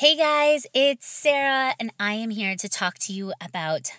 Hey guys, it's Sarah, and I am here to talk to you about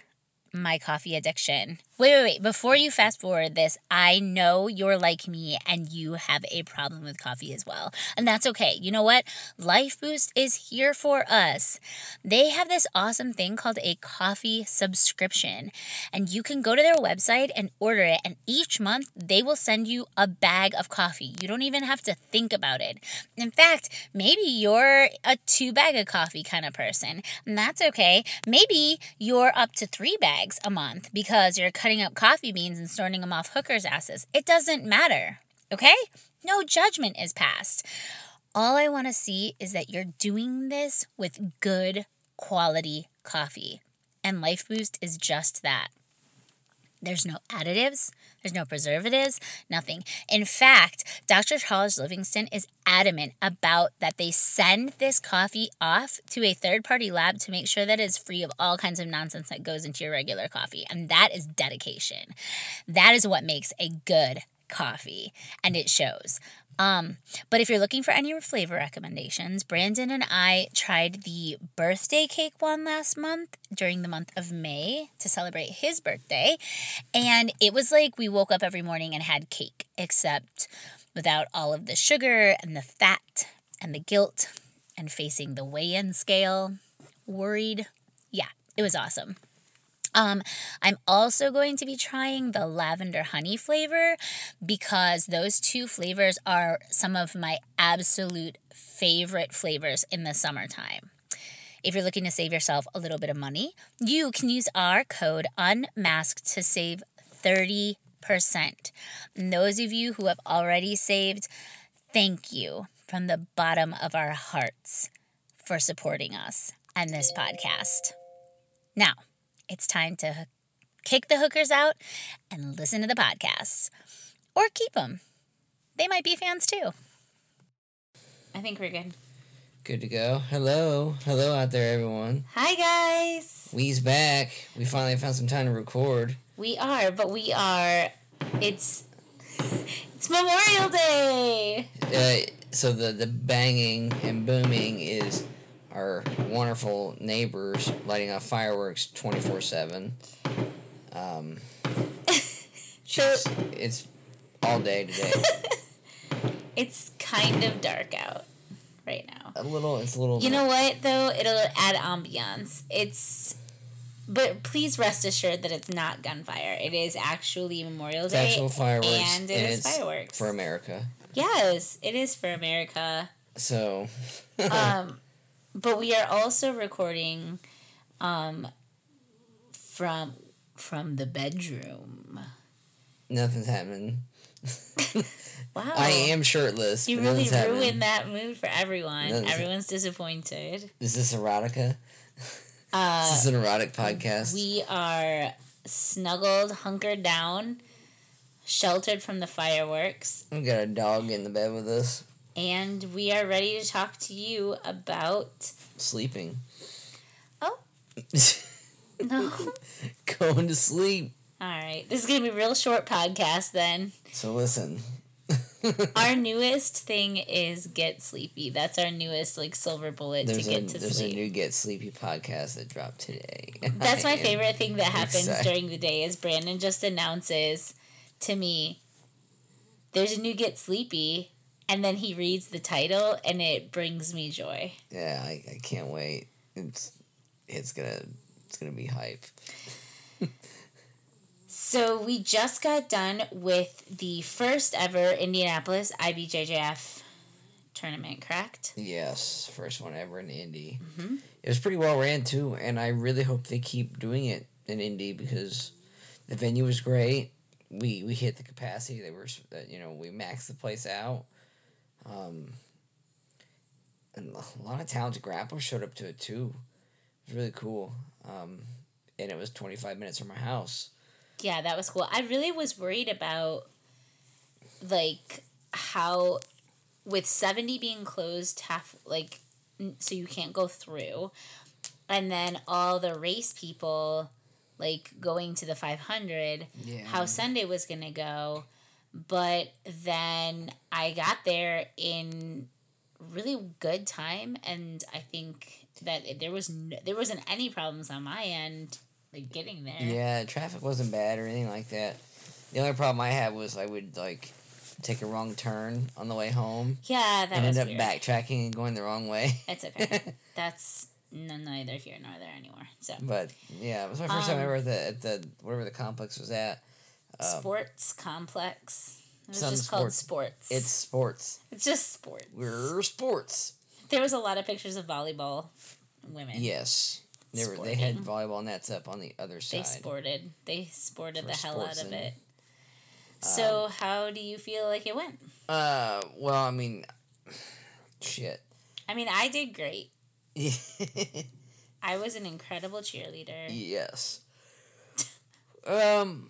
my coffee addiction. Wait, wait, wait. Before you fast forward this, I know you're like me and you have a problem with coffee as well. And that's okay. You know what? Lifeboost is here for us. They have this awesome thing called a coffee subscription. And you can go to their website and order it. And each month, they will send you a bag of coffee. You don't even have to think about it. In fact, maybe you're a two bag of coffee kind of person. And that's okay. Maybe you're up to three bags a month because you're cutting up coffee beans and snorting them off hookers' asses. It doesn't matter, okay? No judgment is passed. All I want to see is that you're doing this with good quality coffee. And Lifeboost is just that. There's no additives, there's no preservatives, nothing. In fact, Dr. Charles Livingston is adamant about that they send this coffee off to a third party lab to make sure that it's free of all kinds of nonsense that goes into your regular coffee. And that is dedication. That is what makes a good coffee, and it shows. Um, but if you're looking for any flavor recommendations, Brandon and I tried the birthday cake one last month during the month of May to celebrate his birthday. And it was like we woke up every morning and had cake, except without all of the sugar and the fat and the guilt and facing the weigh in scale. Worried. Yeah, it was awesome. Um, I'm also going to be trying the lavender honey flavor because those two flavors are some of my absolute favorite flavors in the summertime. If you're looking to save yourself a little bit of money, you can use our code UNMASKED to save 30%. And those of you who have already saved, thank you from the bottom of our hearts for supporting us and this podcast. Now, it's time to kick the hookers out and listen to the podcasts. Or keep them. They might be fans too. I think we're good. Good to go. Hello. Hello out there, everyone. Hi, guys. We's back. We finally found some time to record. We are, but we are. It's. It's Memorial Day! Uh, so the, the banging and booming is our wonderful neighbors lighting off fireworks 24 7. Um, so it's, it's all day today. it's kind of dark out right now. A little, it's a little. You know what, though? It'll add ambiance. It's. But please rest assured that it's not gunfire. It is actually Memorial Day. It's actual fireworks. And it and is fireworks. For America. Yes, it is for America. So. um but we are also recording um from from the bedroom. Nothing's happening. wow. I am shirtless. You really ruined that mood for everyone. Nothing's Everyone's disappointed. Is this erotica? Uh, this is this an erotic podcast? We are snuggled, hunkered down, sheltered from the fireworks. We got a dog in the bed with us and we are ready to talk to you about sleeping. Oh. no. Going to sleep. All right. This is going to be a real short podcast then. So listen. our newest thing is Get Sleepy. That's our newest like silver bullet there's to get a, to there's sleep. There's a new Get Sleepy podcast that dropped today. That's my favorite thing that happens excited. during the day is Brandon just announces to me there's a new Get Sleepy and then he reads the title and it brings me joy. Yeah, I, I can't wait. It's it's gonna it's gonna be hype. so we just got done with the first ever Indianapolis IBJJF tournament, correct? Yes, first one ever in Indy. Mm-hmm. It was pretty well ran too, and I really hope they keep doing it in Indy because the venue was great. We we hit the capacity. They were you know we maxed the place out. Um, and a lot of talented grapplers showed up to it too. It was really cool. Um, and it was 25 minutes from my house. Yeah, that was cool. I really was worried about like how with 70 being closed half like so you can't go through and then all the race people like going to the 500 yeah. how Sunday was going to go but then I got there in really good time, and I think that there was no, there wasn't any problems on my end, like getting there. Yeah, traffic wasn't bad or anything like that. The only problem I had was I would like take a wrong turn on the way home Yeah, that and was end up weird. backtracking and going the wrong way. It's okay. That's no, neither here nor there anymore. So But yeah, it was my first time Um, ever at the at the whatever the complex was at. Um, sports complex. It was Some just called sports. It's sports. it's just sports. We're sports. There was a lot of pictures of volleyball women. Yes. They were, they had volleyball nets up on the other side. They sported. They sported the hell out of it. So how do you feel like it went? Uh, well, I mean, shit. I mean, I did great. I was an incredible cheerleader. yes. Um,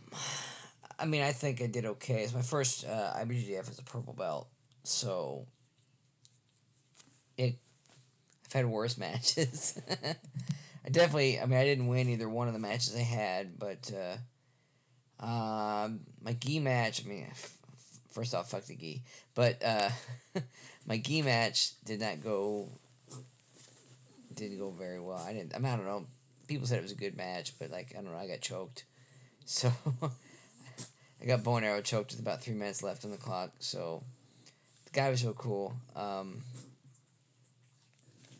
I mean, I think I did okay. It's my first uh, as a purple belt, so it. I've had worse matches. I definitely. I mean, I didn't win either one of the matches I had, but uh, um, my gi match. I mean, f- first off, fuck the gi, but uh, my gi match did not go. Didn't go very well. I didn't. I mean, I don't know. People said it was a good match, but like I don't know. I got choked, so I got bow and arrow choked with about three minutes left on the clock. So the guy was so cool. Um,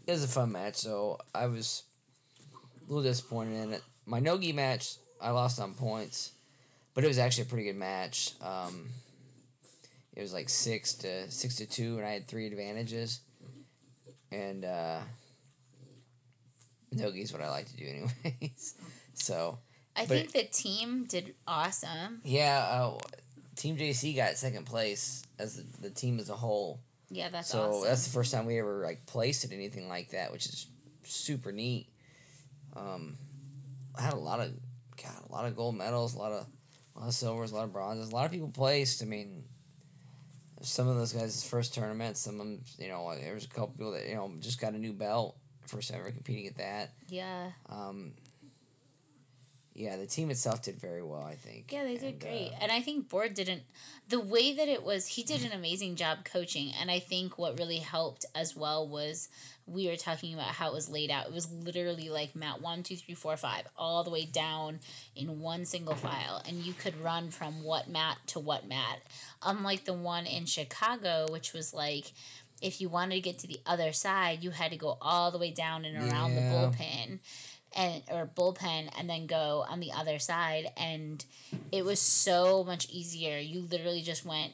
it was a fun match. So I was a little disappointed in it. My nogi match, I lost on points, but it was actually a pretty good match. Um, it was like six to six to two, and I had three advantages. And uh, nogi is what I like to do, anyways. so I But think the team did awesome. yeah, uh, Team JC got second place as the, the team as a whole. Yeah, that's so awesome. that's the first time we ever like placed at anything like that, which is super neat. Um, I had a lot of God, a lot of gold medals, a lot of a lot of silvers, a lot of bronzes, a lot of people placed. I mean, some of those guys' first tournaments, some of them, you know, there was a couple people that you know just got a new belt, first ever competing at that. yeah. Um, yeah, the team itself did very well, I think. Yeah, they did And, great. uh, and I think Board didn't the way that it was he did an amazing job coaching and I think what really helped as well was we were talking about how it was laid out. It was literally like mat one, two, three, four, five, all the way down in one single file. And you could run from what mat to what mat. Unlike the one in Chicago, which was like if you wanted to get to the other side, you had to go all the way down and around the bullpen and or bullpen and then go on the other side and it was so much easier. You literally just went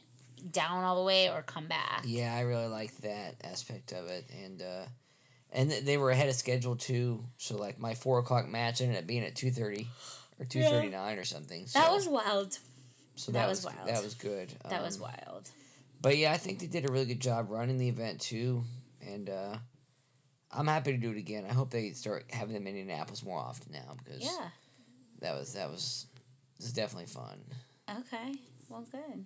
down all the way or come back. Yeah, I really like that aspect of it, and uh, and th- they were ahead of schedule too. So like my four o'clock match ended up being at two thirty or two thirty nine or something. So, That was wild. so that that, was was, wild. That was good. That was Um, wild. But yeah, I think they did a really good job running the event too, and uh, I'm happy to do it again. I hope they start having them in Indianapolis more often now because Yeah. that was that was this is definitely fun. Okay. Well, good.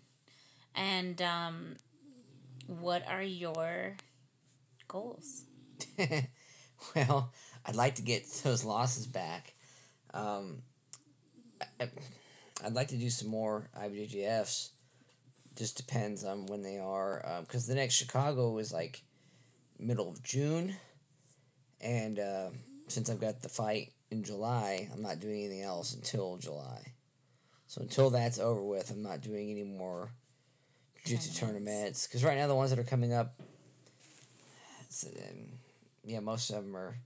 And um what are your goals? well, I'd like to get those losses back. Um, I, I'd like to do some more IBJJFs. Just depends on when they are. Because the next Chicago is like middle of June. And uh, since I've got the fight in July, I'm not doing anything else until July. So until that's over with, I'm not doing any more jiu-jitsu Tournaments. Because right now the ones that are coming up, um, yeah, most of them are.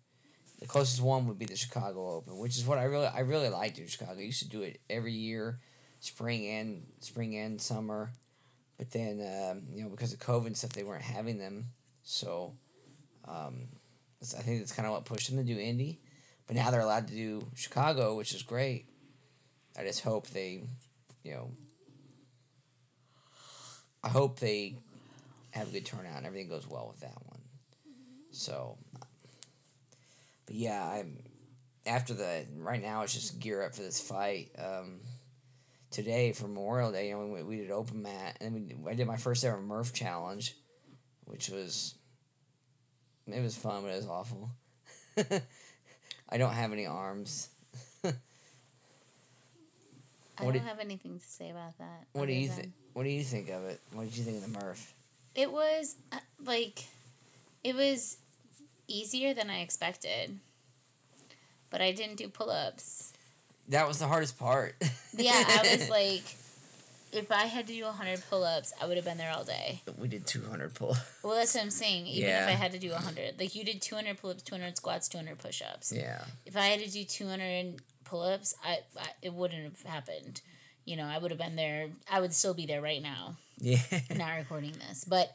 The closest one would be the Chicago Open, which is what I really I really like doing Chicago. I used to do it every year, spring and spring and summer, but then um, you know because of COVID and stuff they weren't having them, so um, I think that's kind of what pushed them to do Indy, but now they're allowed to do Chicago, which is great. I just hope they, you know, I hope they have a good turnout and everything goes well with that one. So, but yeah, I'm after the right now. It's just gear up for this fight. Um, today for Memorial Day, you know, we, we did open mat, and we, I did my first ever Murph challenge, which was it was fun, but it was awful. I don't have any arms. I don't did- have anything to say about that. What do you think? What do you think of it? What did you think of the Murph? It was uh, like It was easier than I expected, but I didn't do pull ups. That was the hardest part. Yeah, I was like, if I had to do 100 pull ups, I would have been there all day. we did 200 pull ups. Well, that's what I'm saying. Even if I had to do 100. Like, you did 200 pull ups, 200 squats, 200 push ups. Yeah. If I had to do 200 pull ups, I, I it wouldn't have happened. You know, I would have been there. I would still be there right now, Yeah. not recording this. But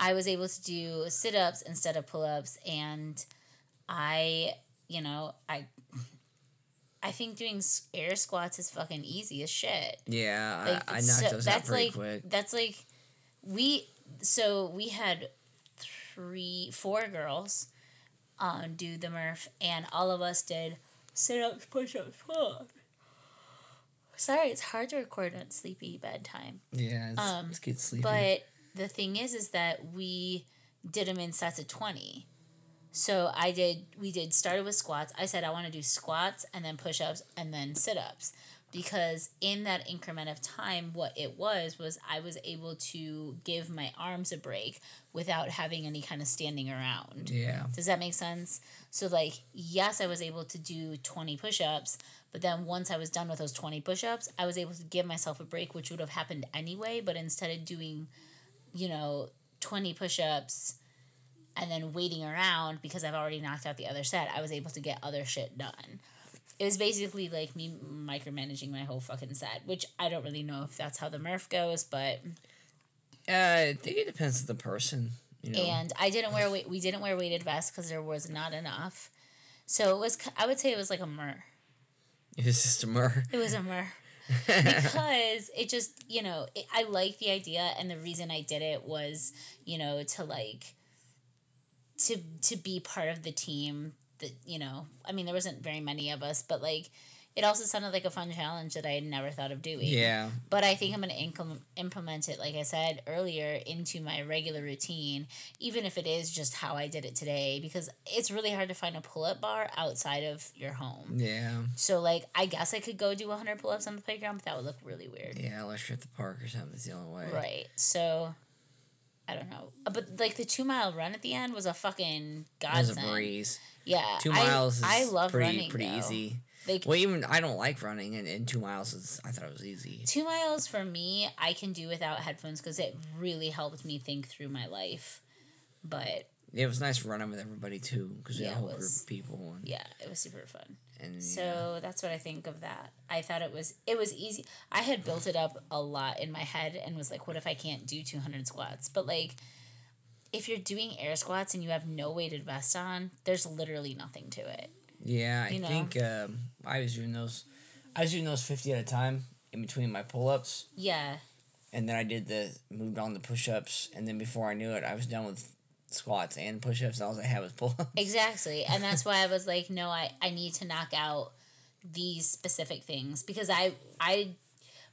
I was able to do sit ups instead of pull ups. And I, you know, I. I think doing air squats is fucking easy as shit. Yeah, Like, I, I knocked so those out that's pretty like quick. that's like we so we had three four girls um do the Murph and all of us did sit ups, push ups. Sorry, it's hard to record at sleepy bedtime. Yeah, it's, um, it's good sleeping. But the thing is is that we did them in sets of 20. So I did we did started with squats. I said I want to do squats and then push-ups and then sit-ups because in that increment of time what it was was I was able to give my arms a break without having any kind of standing around. yeah, Does that make sense? So like yes, I was able to do 20 push-ups, but then once I was done with those 20 push-ups, I was able to give myself a break which would have happened anyway, but instead of doing you know 20 push-ups and then waiting around because I've already knocked out the other set, I was able to get other shit done. It was basically like me micromanaging my whole fucking set, which I don't really know if that's how the Murph goes, but uh, I think it depends on the person. You know, and I didn't wear. We didn't wear weighted vests because there was not enough. So it was. I would say it was like a mur. was just a mur. It was a mur because it just you know it, I like the idea and the reason I did it was you know to like to to be part of the team that you know I mean there wasn't very many of us but like it also sounded like a fun challenge that I had never thought of doing. Yeah, But I think I'm going to incom- implement it, like I said earlier, into my regular routine, even if it is just how I did it today, because it's really hard to find a pull up bar outside of your home. yeah, So, like, I guess I could go do 100 pull ups on the playground, but that would look really weird. yeah. Unless you're at the park or something, that's the only way. Right. So, I don't know. Uh, But, like, the two mile run at the end was a fucking That was godsend. a breeze. Yeah. Two I- miles is I, love pretty running. pretty though. easy. Like, Well, even I don't like running, and, and two miles is I thought it was easy. Two miles for me, I can do without headphones because it really helped me think through my life. But It was nice running with everybody too, because we Yeah, had a whole group of people. And, yeah, it was super fun. and So that's what I think of that. I thought it was it was easy. I had built it up a lot in my head and was like, what if I can't do two hundred squats? But like, if you're doing air squats and you have no weighted vest on, there's literally nothing to it. Yeah, I know? think um, I was doing those. I was doing those fifty at a time in between my pull ups, Yeah, and then I did the moved on the push ups, and then before I knew it, I was done with squats and push ups. All I had was pull ups. exactly. And that's why I was like, no, I I need to knock out these specific things because I I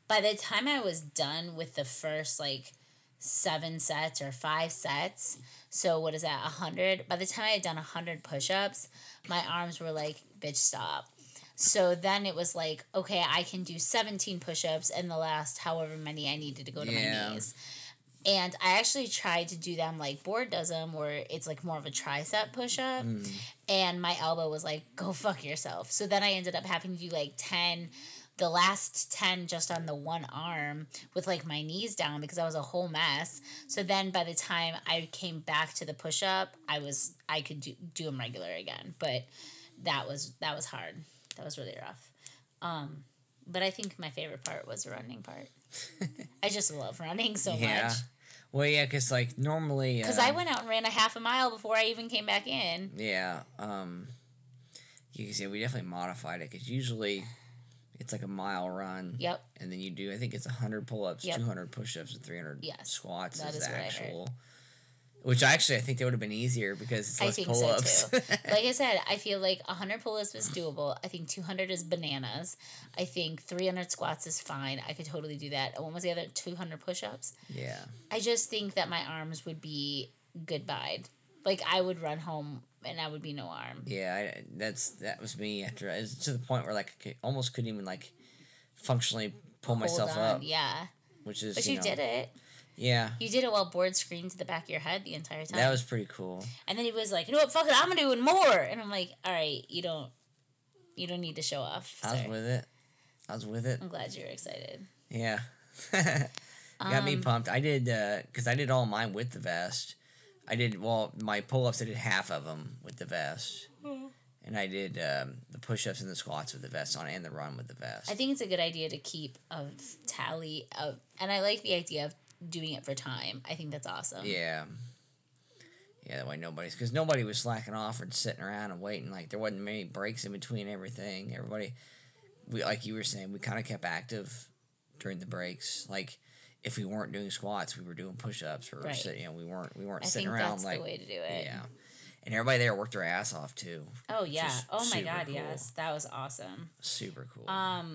by the time I was done with the first like seven sets or five sets, so what is that, a hundred? By the time I had done a hundred push-ups, my arms were like, bitch, stop. So then it was like, okay, I can do 17 push-ups and the last however many I needed to go to Yeah. my knees. And I actually tried to do them like Board does them, where it's like more of a tricep push up. And my elbow was like, go fuck yourself. So then I ended up having to do like 10, the last 10 just on the one arm with like my knees down because I was a whole mess. So then by the time I came back to the push up, I was, I could do, do them regular again. But that was, that was hard. That was really rough. Um, but I think my favorite part was the running part. I just love running so yeah. much. Well, yeah, because like normally, Because I um, went out and ran a half a mile before I even came back in. Yeah. Um, you can see we definitely modified it because usually it's like a mile run. Yep. And then you do, I think it's 100 pull ups, Yep. 200 push ups, and 300 Yes, squats that is is the what I heard. actual. Which actually, I think that would have been easier because it's I less think pull so ups. too. like I said, I feel like 100 pull ups is doable. I think 200 is bananas. I think 300 squats is fine. I could totally do that. And what was the other 200 push ups? yeah. I just think that my arms would be goodbye. Like I would run home and I would be no arm. Yeah. I, that's that was me after. It's to the point where like I could- almost couldn't even like functionally pull myself on. up, Yeah. which is But you, you, know, did it. Yeah. You did it while board screamed to the back of your head the entire time. That was pretty cool. and then he was like, "You know what? Fuck it, I'm doing more." And I'm like, "All right, you don't, you don't need to show off." I was with it. I was with it. I'm glad you're excited. Yeah. Got me Um, pumped. I did because I did all mine with the vest. I did well my pull ups. I did half of them with the vest, and I did um, the push ups and the squats with the vest on, and the run with the vest. I think it's a good idea to keep a tally of, and I like the idea of doing it for time. I think that's awesome. yeah. Yeah, that way nobody's because nobody was slacking off or sitting around and waiting. Like there wasn't many breaks in between everything. Everybody, we like you were saying, we kind of kept active during the breaks. Like if we weren't doing squats, we were doing push ups or Right. sit, you know we weren't we weren't I sitting think around that's like the way to do it. Yeah. And everybody there worked their ass off too. Oh yeah. Oh my god. cool. Yes, that was awesome. Super cool. Um,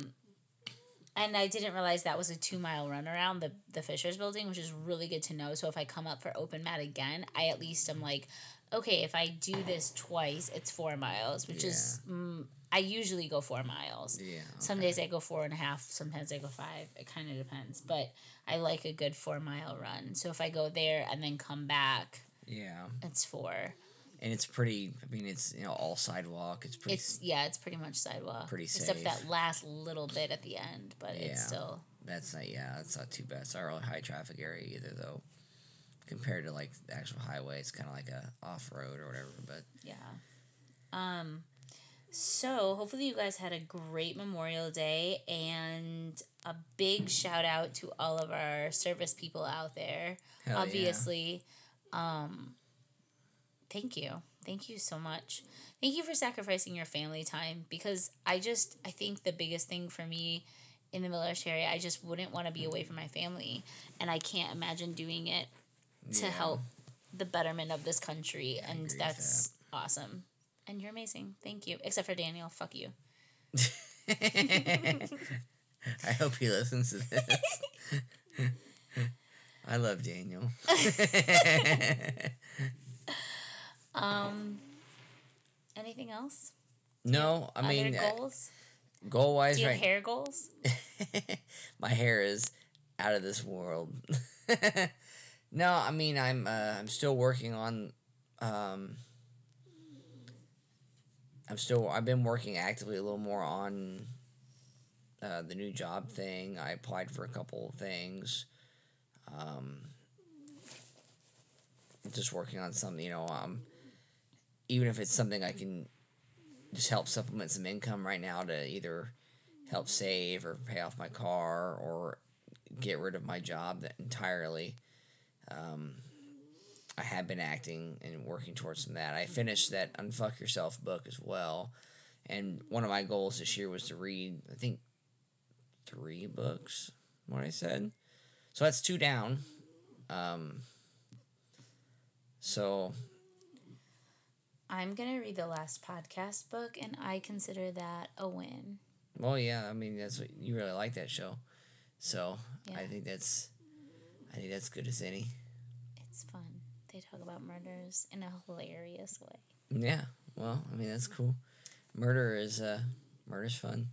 and I didn't realize that was a two mile run around the the Fishers building, which is really good to know. So if I come up for open mat again, I at least am like, okay, if I do this twice, it's four miles, which is mm, I usually go four miles. yeah. Some days I go four and a half. Sometimes I go five. It kind of depends, but I like a good four mile run. So if I go there and then come back, Yeah. it's four. And it's pretty. I mean, it's you know all sidewalk. It's pretty. It's yeah, it's pretty much sidewalk. Pretty except that last little bit at the end, but it's still that's not. Yeah, that's not too bad. It's not really high traffic area either, though. Compared to like the actual highway, it's kind of like a off road or whatever. But Yeah. Um so hopefully you guys had a great Memorial Day and a big shout out to all of our service people out there. hell Obviously. Um thank you. Thank you so much. Thank you for sacrificing your family time because I just I think the biggest thing for me in the military I just wouldn't want to be away from my family and I can't imagine doing it yeah. to help the betterment of this country I and that's awesome and you're amazing thank you except for daniel fuck you I hope he listens to this. I love Daniel. um anything else no, I mean, goals goal wise, do you right? hair goals my hair is out of this world. no, I mean I'm uh, I'm still working on um I'm still I've been working actively a little more on uh, the new job thing. I applied for a couple of things. Um just working on something, you know, um even if it's something I can just help supplement some income right now to either help save or pay off my car or get rid of my job that entirely. Um, I have been acting and working towards some that. I finished that Unfuck Yourself book as well. And one of my goals this year was to read, I think, three books, what I said. So that's two down. Um, so, i'm gonna read the last podcast book and i consider that a win well, yeah, I mean, that's what you really like that show. So I think that's, I think that's good as any. it's fun they talk about murders in a hilarious way Yeah. Well, I mean that's cool. Murder is uh murder's fun.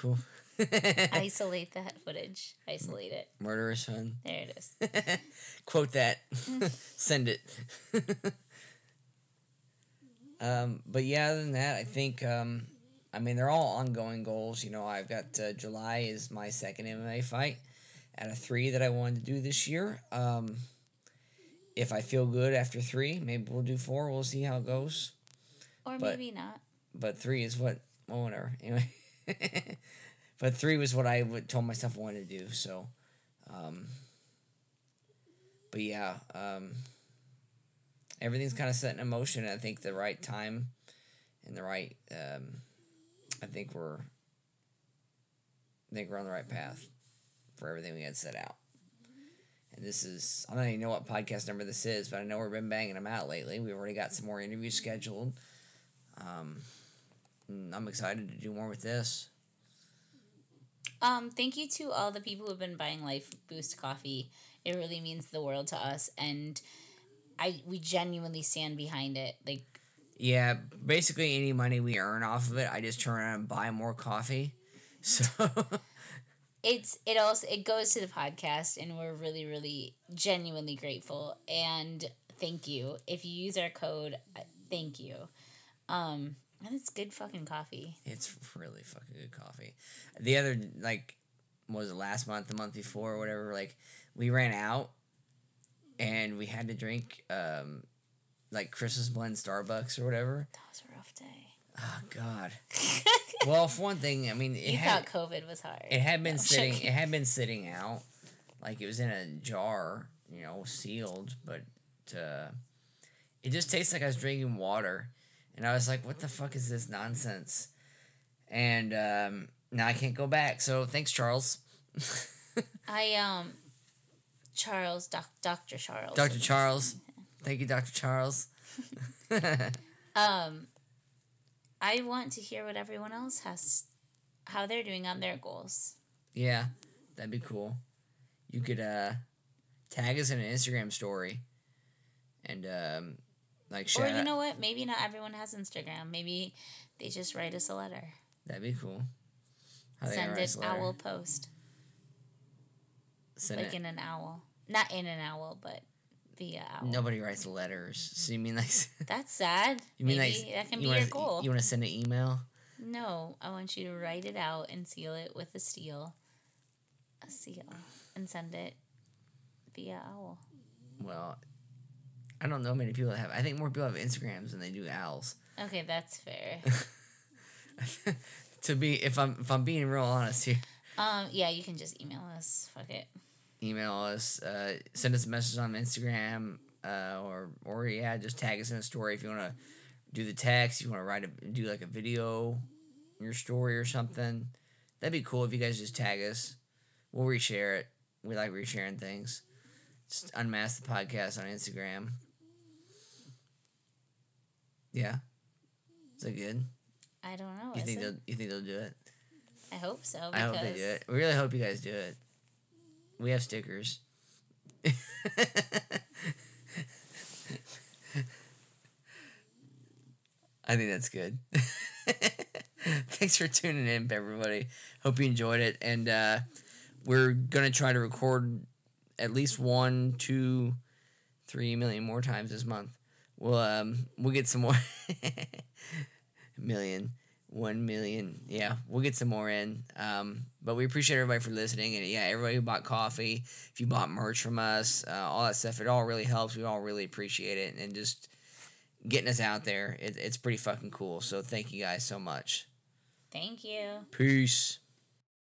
Cool. isolate that footage isolate it Murder is fun. there it is Quote that. Send it. Um, but yeah, other than that, I think um, I mean they're all ongoing goals. You know, I've got uh, July is my second MMA fight out of three that I wanted to do this year. Um, if I feel good after three, maybe we'll do four. We'll see how it goes. or But- maybe not but three is what well whatever anyway but three was what i would, told myself i wanted to do so um but yeah um everything's kind of set in motion i think the right time and the right um i think we're i think we're on the right path for everything we had set out and this is i don't even know what podcast number this is but i know we've been banging them out lately we've already got some more interviews scheduled um I'm excited to do more with this. Um, thank you to all the people who have been buying Life Boost coffee. It really means the world to us, and I we genuinely stand behind it. Like, Yeah, basically any money we earn off of it, I just turn around and buy more coffee. So it's it also it goes to the podcast and we're really really genuinely grateful and thank you if you use our code uh, thank you um and it's good fucking coffee It's really fucking good coffee. The other like was it last month, the month before, or whatever, like we ran out and we had to drink um like Christmas blend Starbucks or whatever. that was a rough day Oh god. well, for one thing, I mean it you had thought covid was hard it had been No, sitting it had been sitting out. Like it was in a jar, you know, sealed, but uh it just tastes like I was drinking water. And I was like, what the fuck is this nonsense? And um, now I can't go back. So thanks, Charles. i um charles doc, dr charles Dr. Charles. Thank you, Dr. Charles. um i want to hear what everyone else has how they're doing on their goals yeah, that'd be cool. You could uh, tag us in an Instagram story and um, like share. or you know what maybe not everyone has instagram maybe they just write us a letter That'd be cool. How send an us owl post Send like it. in an owl not in an owl but via owl. Nobody writes letters. So you mean like that's sad. You mean maybe like that can be wanna, your goal. You want to send an email? no i want you to write it out and seal it with a seal. A seal. And send it via owl. Well, I don't know many people that have. I think more people have Instagrams than they do owls. okay that's fair. To be, if I'm if I'm being real honest here, um yeah you can just email us. Fuck it email us, uh, send us a message on Instagram, uh, or or yeah, just tag us in a story if you want to do the text. You want to write a do like a video, your story or something. That'd be cool if you guys just tag us. We'll reshare it. We like resharing things. Just unmask the podcast on Instagram. Yeah. Is that good? i don't know You think it? they'll you think they'll do it? i hope so I hope they do it. We really hope you guys do it. We have stickers. I think that's good. Thanks for tuning in, everybody. Hope you enjoyed it, and uh, we're gonna try to record at least one, two, three million more times this month. We'll um, we'll get some more million. One million. Yeah, we'll get some more in. Um, but we appreciate everybody for listening. And yeah, everybody who bought coffee, if you bought merch from us, uh, all that stuff, it all really helps. We all really appreciate it. And just getting us out there, it, it's pretty fucking cool. So thank you guys so much. thank you Peace.